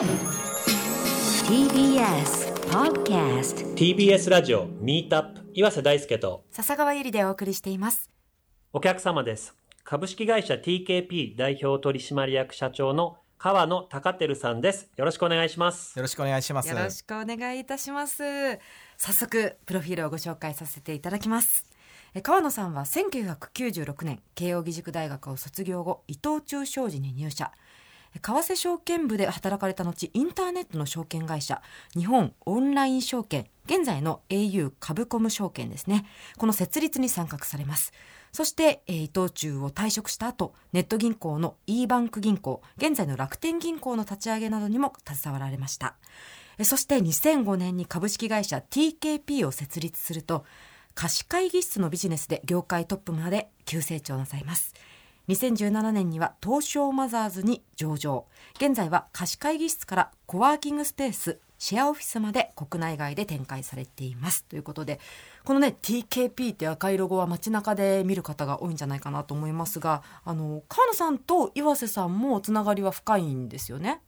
TBS Podcast TBS ラジオミートアップ岩瀬大輔と笹川ゆりでお送りしています。お客様です。株式会社 TKP 代表取締役社長の川野隆照さんです。よろしくお願いします。よろしくお願いします。よろしくお願いいたします。早速プロフィールをご紹介させていただきます。え川野さんは1996年慶應義塾大学を卒業後伊藤忠商事に入社為替証券部で働かれた後インターネットの証券会社日本オンライン証券現在の au 株コム証券ですね。この設立に参画されます。そして、えー伊藤忠を退職した後ネット銀行の e バンク銀行現在の楽天銀行の立ち上げなどにも携わられました。そして2005年に株式会社 TKP を設立すると貸会議室のビジネスで業界トップまで急成長なさいます。2017年には東証マザーズに上場。現在は貸会議室からコワーキングスペースシェアオフィスまで国内外で展開されています。ということでこのね TKP って赤いロゴは街中で見る方が多いんじゃないかなと思いますがあの川野さんと岩瀬さんもつながりは深いんですよね？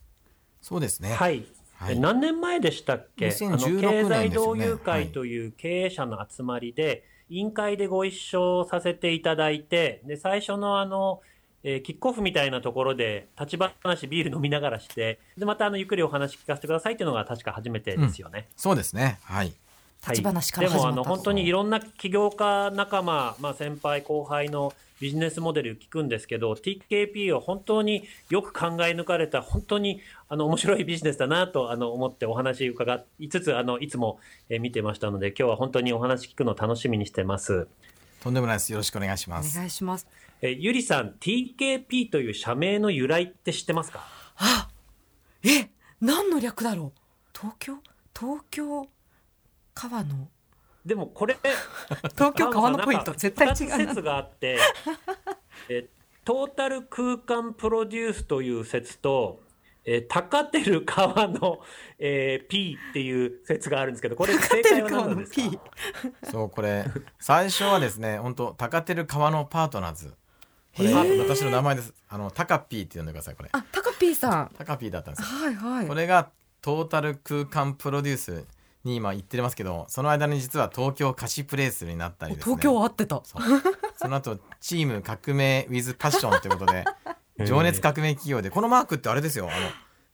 そうですね。はい、はい。え何年前でしたっけ？2016あの経済年ですよね同友は会い。という経営者の集まりで、委員会でご一緒させていただいてで最初のあのえーキックオフみたいなところで立ち話ビール飲みながらしてでまたあのゆっくりお話聞かせてくださいっていうのが確か初めてですよね。そうですね。はい。はい立ち話からでもあ始まったとの本当にいろんな起業家仲間、まあ、先輩後輩のビジネスモデル聞くんですけど TKP は本当によく考え抜かれた本当にあの面白いビジネスだなとあの思ってお話伺いつつあのいつもえー見てましたので今日は本当にお話聞くの楽しみにしてます。とんでもないです。よろしくお願いしまおす。願いしますえーゆりさん TKP という社名の由来って知ってますか？あえ何の略だろう？東京？東京？川野でもこれ 東京川野ポイント絶対違二つうな説があってえトータル空間プロデュースという説とえー、高てる川の、えー、P っていう説があるんですけどこれ正解は何なんですか？そう、これ、最初はですね、本当高てる川のパートナーズ。これ、私の名前です。あの、タカピーって呼んでください、これ。あタカピーさんタカピーだったんですよ。はいはいこれがトータル空間プロデュースに今言ってますけど、その間に実は東京貸しプレイスになったりですね。東京は合ってた。そう。その後チーム革命 with パッションということで情熱革命企業でこのマークってあれですよ。あの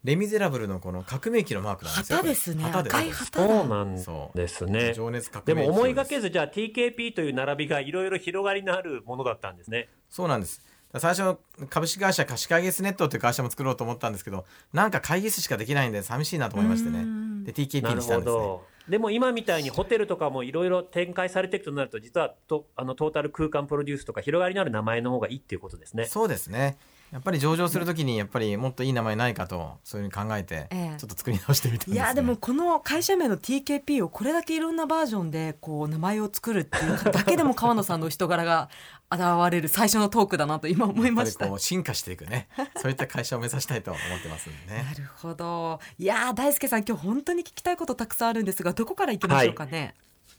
レ・ミゼラブルのこの革命機のマークなんですよ旗ですね。旗で。す赤い旗そうだなんそう。ですね情熱革で命も思いがけずずじゃあ TKP という並びがいろいろ広がりのあるものだったんですね。そうなんです最初株式会社貸し会議室ネットという会社も作ろうと思ったんですけどなんか会議室しかできないんで寂しいなと思いましてね。うん。で TKP にしたんですね。ほど。でも今みたいにホテルとかもいろいろ展開されていくとなると実はとあのトータル空間プロデュースとか広がりのある名前の方がいいっていうことですね。そうですねやっぱり上場するときにやっぱりもっといい名前ないかとそういうふうに考えてええ。ちょっと作り直してみたんです、ね、いやでもこの会社名の TKP をこれだけいろんなバージョンでこう名前を作るっていうだけでも川野さんの人柄が現れる最初のトークだなと今思いました。ぱりこう進化していくね。そういった会社を目指したいと思ってますんでね。なるほど。いやー大輔さん今日本当に聞きたいことたくさんあるんですがどこから行きましょうかね、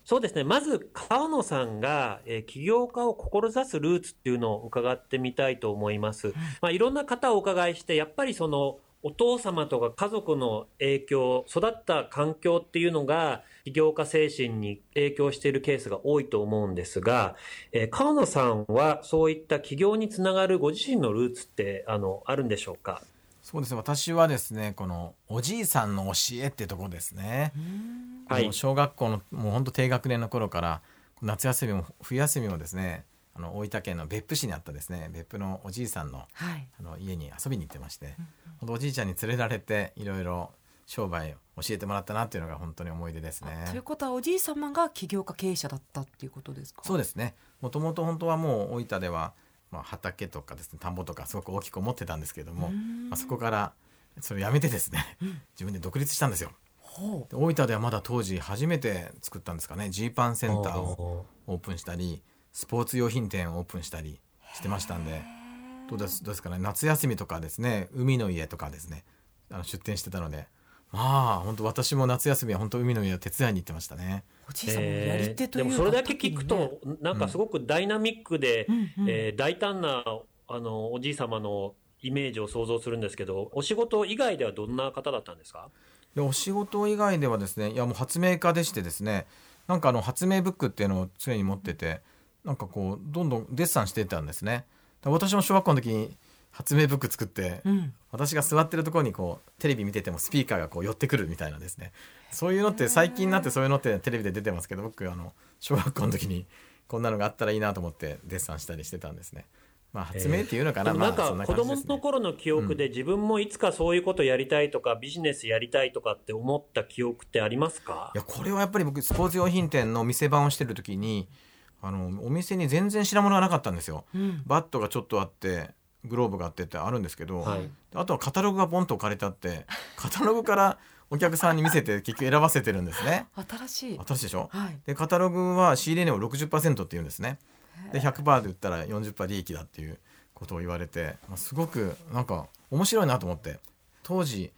そうですね。まず川野さんが、えー起業家を志すルーツっていうのを伺ってみたいと思います、まあ、いろんな方をお伺いしてやっぱりそのお父様とか家族の影響育った環境っていうのが起業家精神に影響しているケースが多いと思うんですが、えー川野さんはそういった起業につながるご自身のルーツってあのあるんでしょうか？そうですね。私はですねこのおじいさんの教えってとこですね、はい。もう小学校のもう本当低学年の頃から夏休みも冬休みもですねあの大分県の別府市にあったですね別府のおじいさんのはい。あの家に遊びに行ってまして、本当おじいちゃんに連れられていろいろ商売を教えてもらったなっていうのが本当に思い出ですね。ということはおじい様が起業家経営者だったっていうことですか？そうですね。もともと本当はもう大分では、まあ、畑とかですね田んぼとかすごく大きく思ってたんですけども、まあ、そこからそれをやめてですね、自分で独立したんですよ。大分ではまだ当時初めて作ったんですかね。ジーパンセンターをおオープンしたりスポーツ用品店をオープンしたりしてましたんで。どうですどうですかね。夏休みとかですね。海の家とかですね。あの出店してたので。まあ本当私も夏休みは本当海の家を手伝いに行ってましたね。おじい様のやり手というか、でもそれだけ聞くと、なんかすごくダイナミックで、うんうん。えー大胆なあのおじい様のイメージを想像するんですけど、お仕事以外ではどんな方だったんですか？でお仕事以外ではですねいやもう発明家でしてですねなんかあの発明ブックっていうのを常に持っててなんかこうどんどんデッサンしてたんですね。で私も小学校の時に発明ブック作って、うん。私が座ってるところにこうテレビ見ててもスピーカーがこう寄ってくるみたいなですね。そういうのって最近になってそういうのってテレビで出てますけど僕あの小学校の時にこんなのがあったらいいなと思ってデッサンしたりしてたんですね。まあ発明っていうのかな、でもなんか子供。の頃の記憶で自分もいつかそういうことやりたいとかビジネスやりたいとかって思った記憶ってありますか？いやこれはやっぱり僕スポーツ用品店の店番をしてる時にあのお店に全然品物がなかったんですよ。うん。バットがちょっとあってグローブがあってってあるんですけど、はい。あとはカタログがポンと置かれてあってカタログからお客さんに見せて結局選ばせてるんですね。新しい。新しいでしょ？はい。でカタログは仕入れ値を60%っていうんですねで100%で売ったら40%利益だっていうことを言われて、まあ、すごくなんか面白いなと思って。当時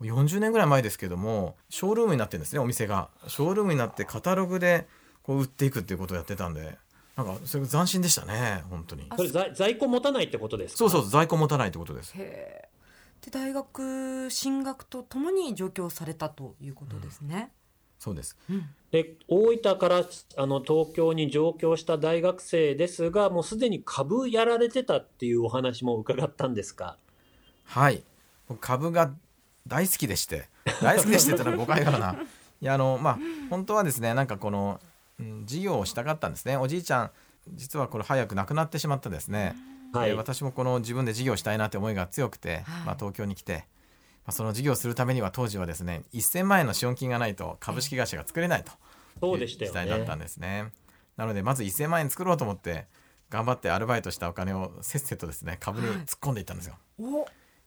40年ぐらい前ですけどもショールームになってるんですねお店が。ショールームになってカタログでこう売っていくっていうことをやってたんでなんかそれ斬新でしたね本当に。あそれ在在庫持たないってことですか？そうそう在庫持たないってことです。へえで大学進学とともに上京されたということですね、そうです。うん。で大分からあの東京に上京した大学生ですがもうすでに株やられてたっていうお話も伺ったんですか？はい。僕株が大好きでして。大好きでしてってのは誤解かな。いやあのまあ本当はですねなんかこの、うん、事業をしたかったんですね。おじいちゃん実はこれ早く亡くなってしまったですね、はい。で私もこの自分で事業したいなって思いが強くて、はい。まあ、東京に来て、まあ、その事業をするためには当時はですね1000万円の資本金がないと株式会社が作れないとそう時代だったんねですね。なのでまず1000万円作ろうと思って頑張ってアルバイトしたお金をせっせとですね株に突っ込んでいったんですよ、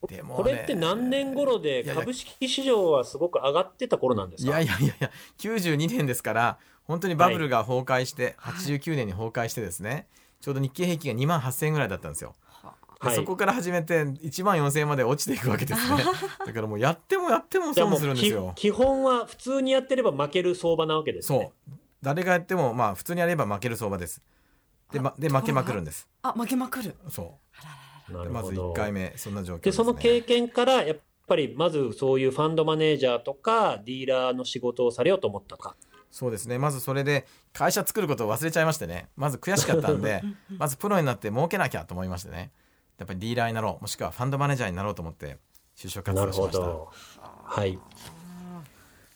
おでもねこれって何年頃で株式市場はすごく上がってた頃なんですか？いやいやいやいや92年ですから本当にバブルが崩壊して、はい。89年に崩壊してですねちょうど日経平均が2万8000円ぐらいだったんですよ。ではい。そこから始めて1万4000円まで落ちていくわけですね。だからもうやってもやっても損するんですよ。基本は普通にやってれば負ける相場なわけですね。そう。誰がやってもまあ普通にやれば負ける相場です。で,、ま、で負けまくるんです。あ負けまくる。そなうでまずるほど。1回目そんな状況でね。その経験からやっぱりまずそういうファンドマネージャーとかディーラーの仕事をされようと思ったか。そうですね。まずそれで会社作ることを忘れちゃいましてね。まず悔しかったんで まずプロになって儲けなきゃと思いましてねやっぱりディーラーになろうもしくはファンドマネージャーになろうと思って就職活動しました。ほどはい。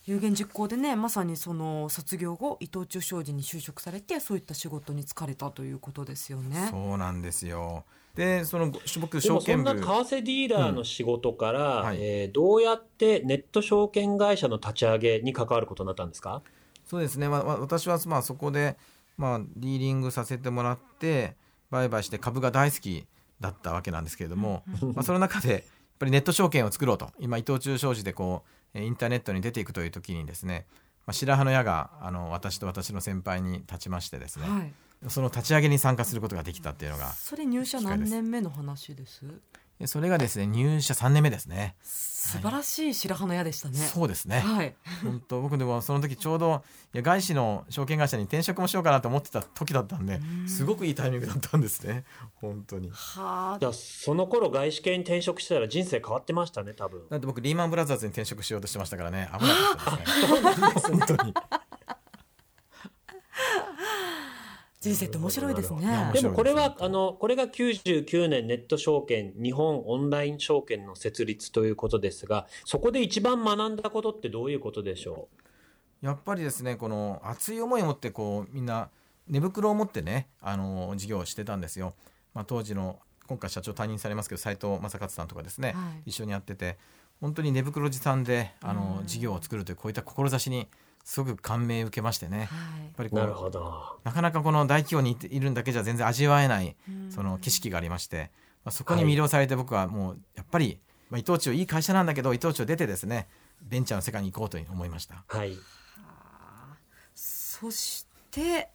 有言実行でねまさにその卒業後伊藤忠商事に就職されてそういった仕事に就かれたということですよね。そうなんですよ。でその僕でもそん証券部。な為替ディーラーの仕事から、はい。えーどうやってネット証券会社の立ち上げに関わることになったんですか？そうですね、まあ、まあ私はまあそこで、まあ、ディーリングさせてもらって売買して株が大好きだったわけなんですけれども、まあ、その中でやっぱりネット証券を作ろうと今伊藤忠商事でこうえーインターネットに出ていくという時にですね、まあ、白羽の矢があの私と私の先輩に立ちましてですね、はい。その立ち上げに参加することができたっていうのがそれ入社何年目の話です？でそれがですね入社3年目ですね。素晴らしい白羽の矢でしたね。そうですね、はい。本当僕でもその時ちょうどいや外資の証券会社に転職もしようかなと思ってた時だったんですごくいいタイミングだったんですね。本当に。はじゃあその頃外資系に転職してたら人生変わってましたね多分。だって僕リーマンブラザーズに転職しようとしてましたからね。危なかったですね。本当に人生って面白いですね。で。もこれはあのこれが99年ネット証券日本オンライン証券の設立ということですがそこで一番学んだことってどういうことでしょやっぱりですねこの熱い思いを持ってこうみんな寝袋を持ってねあの事業をしてたんですよ、まあ、当時の今回社長退任されますけど斉藤正勝さんとかですね、はい。一緒にやってて本当に寝袋持参であのうん。事業を作るというこういった志にすごく感銘を受けましてね、やっはい。ぱりこううなるほど。なかなかこの大企業にいるんだけじゃ全然味わえないうん。その景色がありまして、まあ、そこに魅了されて僕はもうやっぱり、まあ、伊藤忠いい会社なんだけど伊藤忠出てですねベンチャーの世界に行こうと思いました。はい。そして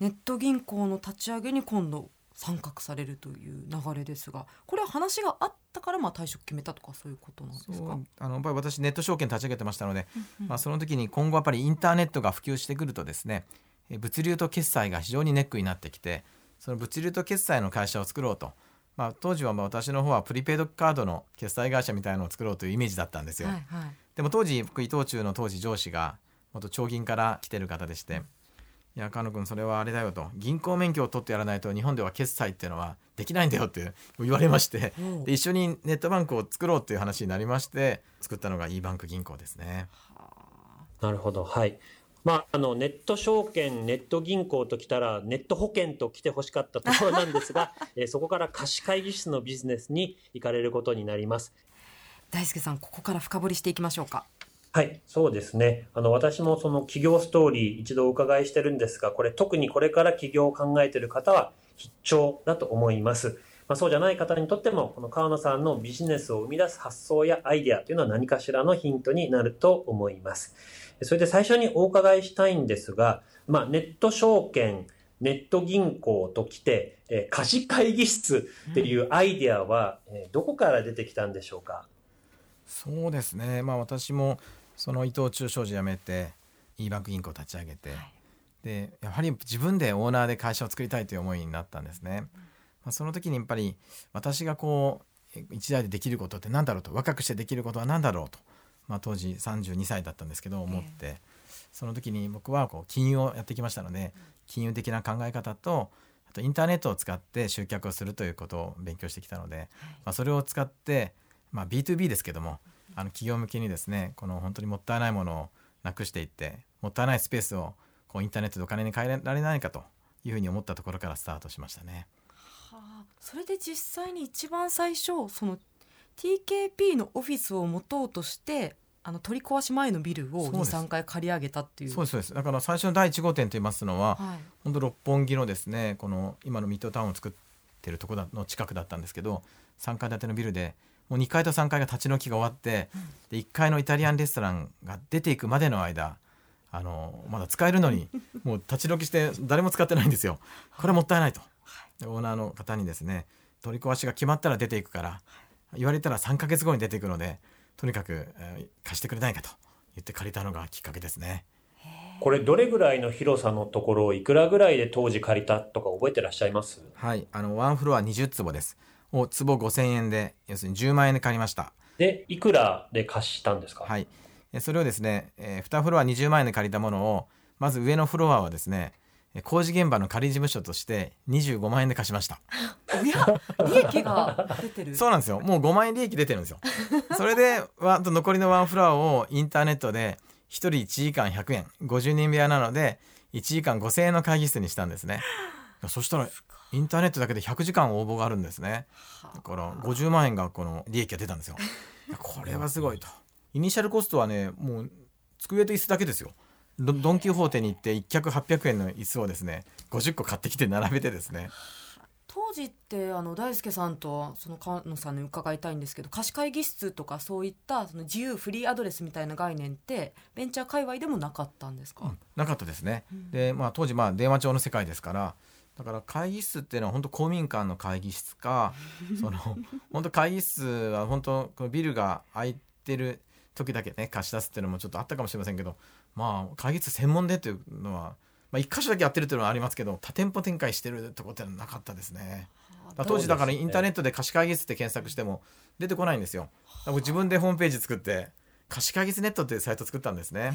ネット銀行の立ち上げに今度参画されるという流れですがこれは話があったからまあ退職決めたとかそういうことなんですか？あのやっぱり私ネット証券立ち上げてましたので、まあ、その時に今後やっぱりインターネットが普及してくるとですねえ物流と決済が非常にネックになってきてその物流と決済の会社を作ろうと、まあ、当時はまあ私の方はプリペイドカードの決済会社みたいなのを作ろうというイメージだったんですよ。はいはい。でも当時僕伊藤忠の当時上司が元長銀から来てる方でして「いや菅野君それはあれだよ」と「銀行免許を取ってやらないと日本では決済っていうのはできないんだよ」って言われましてで一緒にネットバンクを作ろうっていう話になりまして作ったのが e バンク銀行ですね。なるほど。はい。まあ、あの、ネット証券、ネット銀行ときたら、ネット保険と来てほしかったところなんですが、えーそこから貸し会議室のビジネスに行かれることになります。大輔さんここから深掘りしていきましょうかはい、そうですね。あの、私もその企業ストーリー一度お伺いしてるんですが、これ特にこれから起業を考えている方は必聴だと思います。まあ、そうじゃない方にとっても、この川野さんのビジネスを生み出す発想やアイデアというのは何かしらのヒントになると思います。それで最初にお伺いしたいんですが、まあ、ネット証券、ネット銀行ときて、えー貸し会議室っていうアイデアは、えーどこから出てきたんでしょうか？そうですねまあ私もその伊藤忠商事辞めて e バンク銀行を立ち上げて、でやはり自分でオーナーで会社を作りたいという思いになったんですね。まあ、その時にやっぱり私がこうえ一代でできることって何だろうと若くしてできることは何だろうと、まあ、当時32歳だったんですけど思って、その時に僕はこう金融をやってきましたので金融的な考え方とあとインターネットを使って集客をするということを勉強してきたので、まあ、それを使って、まあ、B2B ですけどもあの企業向けにですねこの本当にもったいないものをなくしていってもったいないスペースをこうインターネットでお金に変えられないかというふうに思ったところからスタートしましたね。はあ。それで実際に一番最初その TKP のオフィスを持とうとしてあの取り壊し前のビルをそうです。23回借り上げたっていう。そうです。そうですだから最初の第1号店といいますのは、はい。本当六本木のですねこの今のミッドタウンを作ってるところの近くだったんですけど3階建てのビルでもう2階と3階が立ち退きが終わって、で1階のイタリアンレストランが出ていくまでの間あのまだ使えるのに もう立ち退きして誰も使ってないんですよ。これはもったいないと。でオーナーの方にですね取り壊しが決まったら出ていくから言われたら3ヶ月後に出ていくのでとにかく、えー貸してくれないかと言って借りたのがきっかけですね。これどれぐらいの広さのところをいくらぐらいで当時借りたとか覚えてらっしゃいますはい、あのワンフロア20坪です。を坪5000円で要するに10万円で借りました。で、いくらで貸したんですか？はい。えそれをですね、え2フロア20万円で借りたものをまず上のフロアはですね、え工事現場の仮事務所として25万円で貸しました。おや利益が出てるそうなんですよ。もう5万円利益出てるんですよ。それで、わあと残りのワンフロアをインターネットで1人1時間100円、50人部屋なので1時間5000円の会議室にしたんですね。そしたらインターネットだけで100時間応募があるんですね。だから50万円がこの利益が出たんですよ。これはすごいと。イニシャルコストはね、もう机と椅子だけですよ。ドドン・キホーテに行って1脚800円の椅子をですね50個買ってきて並べてですね当時ってあの大輔さんとその川野さんに伺いたいんですけど貸し会議室とかそういったその自由フリーアドレスみたいな概念ってベンチャー界隈でもなかったんですか、なかったですね。で、まあ、当時まあ電話帳の世界ですからだから会議室っていうのは本当公民館の会議室か その本当会議室は本当このビルが空いてる時だけね貸し出すっていうのもちょっとあったかもしれませんけどまあ会議室専門でっていうのは、まあ、一箇所だけやってるっていうのはありますけど多店舗展開してるとこってのはなかったですね。当時だからインターネットで貸し会議室って検索しても出てこないんですよ。自分でホームページ作って貸し会議室ネットっていうサイト作ったんですね。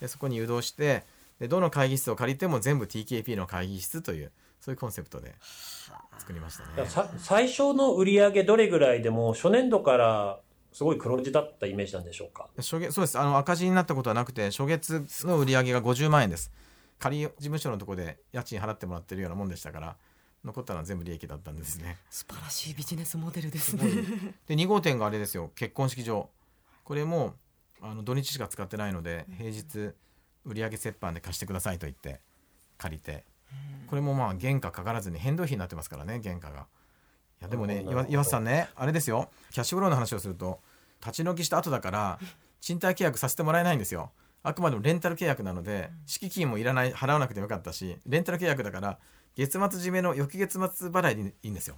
でそこに誘導してでどの会議室を借りても全部 TKP の会議室というそういうコンセプトで作りましたね。さ最初の売り上げどれぐらいでも初年度からすごい黒字だったイメージなんでしょうか？初月そうですあの赤字になったことはなくて初月の売り上げが50万円です。仮事務所のところで家賃払ってもらってるようなもんでしたから残ったのは全部利益だったんですね。素晴らしいビジネスモデルですねで2号店があれですよ結婚式場これもあの土日しか使ってないので平日売上折半で貸してくださいと言って借りてこれもまあ原価かからずに変動費になってますからね原価が。いやでもね岩岩瀬さんねあれですよキャッシュフローの話をすると立ち退きした後だから賃貸契約させてもらえないんですよ。あくまでもレンタル契約なので敷金もいらない払わなくてもよかったしレンタル契約だから月末締めの翌月末払いでいいんですよ。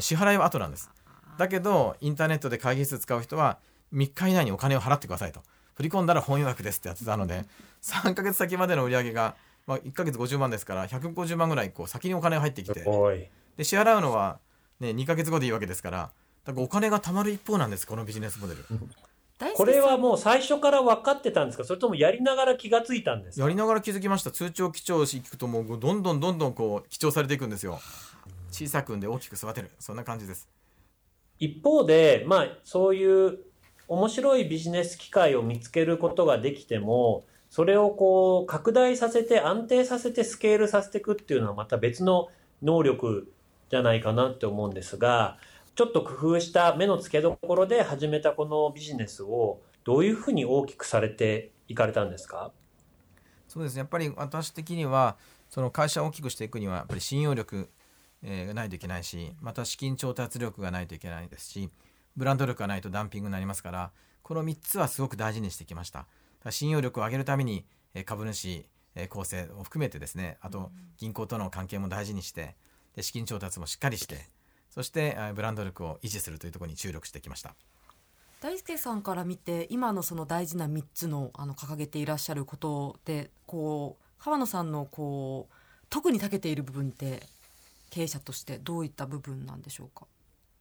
支払いは後なんです。だけどインターネットで会議室使う人は3日以内にお金を払ってくださいと振り込んだら本予約ですってやってたので3ヶ月先までの売り上げが、まあ、1ヶ月50万ですから150万ぐらいこう先にお金が入ってきて。おい。で支払うのはね、2ヶ月後でいいわけですからだからお金が貯まる一方なんですこのビジネスモデル。これはもう最初から分かってたんですか？それともやりながら気がついたんですか？やりながら気づきました。通帳記帳し聞くともうどんどんどんどんこう記帳されていくんですよ。小さくんで大きく育てる。そんな感じです。一方で、まあ、そういう面白いビジネス機会を見つけることができても、それをこう拡大させて安定させてスケールさせていくっていうのはまた別の能力じゃないかなって思うんですが、ちょっと工夫した目の付けどころで始めたこのビジネスをどういうふうに大きくされていかれたんですか？そうですね。やっぱり私的にはその会社を大きくしていくにはやっぱり信用力、がないといけないしまた資金調達力がないといけないですしブランド力がないとダンピングになりますからこの3つはすごく大事にしてきました。信用力を上げるためにえー株主えー構成を含めてですねあと銀行との関係も大事にしてで資金調達もしっかりしてそしてえーブランド力を維持するというところに注力してきました。大輔さんから見て今のその大事な3つのあの掲げていらっしゃることでこう川野さんのこう特に長けている部分って経営者としてどういった部分なんでしょうか？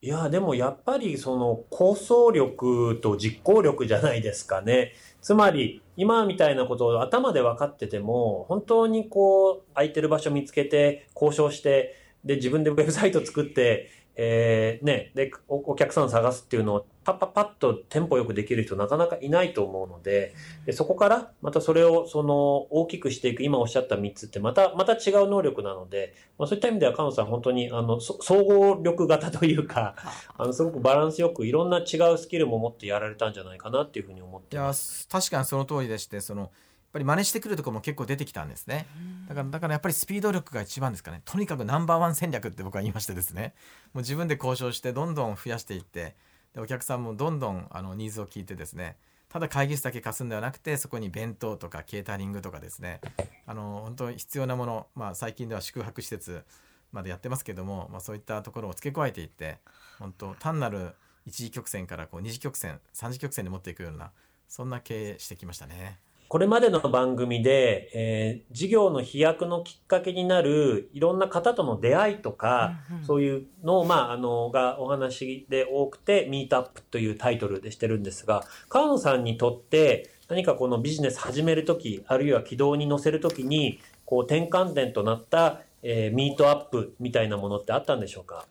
いや、でもやっぱりその構想力と実行力じゃないですかね。つまり、今みたいなことを頭で分かってても、本当にこう、空いてる場所見つけて、交渉して、で、自分でウェブサイト作って、えー、ね、で、おお客さん探すっていうのを、パッパッパッとテンポよくできる人なかなかいないと思うので、でそこからまたそれをその大きくしていく、今おっしゃった3つってまた、また違う能力なので、まあ、そういった意味では、菅野さん本当にあのそ総合力型というか、あのすごくバランスよくいろんな違うスキルも持ってやられたんじゃないかなっていうふうに思っいやてます。確かにその通りでしてそのぱり真似してくるところも結構出てきたんですね。だからだからやっぱりスピード力が一番ですかね。とにかくナンバーワン戦略って僕は言いましてですね。もう自分で交渉してどんどん増やしていってでお客さんもどんどんあのニーズを聞いてですね。ただ会議室だけ貸すんではなくてそこに弁当とかケータリングとかですね。あの本当に必要なもの、まあ、最近では宿泊施設までやってますけども、まあ、そういったところを付け加えていって本当単なる一次曲線からこう二次曲線三次曲線に持っていくようなそんな経営してきましたね。これまでの番組で、えー事業の飛躍のきっかけになるいろんな方との出会いとか、うんうん。そういうのを、まあ、あの、がお話で多くて、ミートアップというタイトルでしてるんですが、川野さんにとって何かこのビジネス始めるとき、あるいは軌道に乗せるときに、こう転換点となった、えーミートアップみたいなものってあったんでしょうか？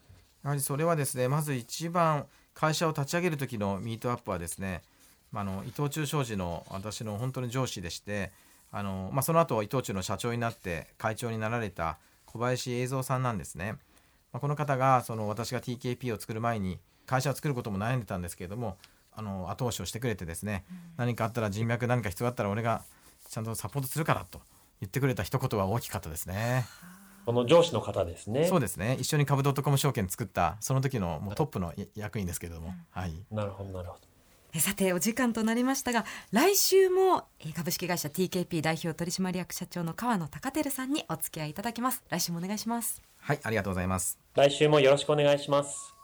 やはりそれはですねまず一番会社を立ち上げる時のミートアップはですね、まあ、あの伊藤忠商事の私の本当に上司でしてあの、まあ、その後伊藤忠の社長になって会長になられた小林栄三さんなんですね。まあ、この方がその私が TKP を作る前に会社を作ることも悩んでたんですけれどもあの後押しをしてくれてですね、何かあったら人脈何か必要あったら俺がちゃんとサポートするからと言ってくれた一言は大きかったですね。この上司の方ですね。そうですね一緒に株ドットコム証券作ったその時のもうトップの役員ですけれども、はい、なるほど、なるほど。え さてお時間となりましたが来週もえ株式会社 TKP 代表取締役社長の川野孝輝さんにお付き合いいただきます来週もお願いしますはい、ありがとうございます。来週もよろしくお願いします。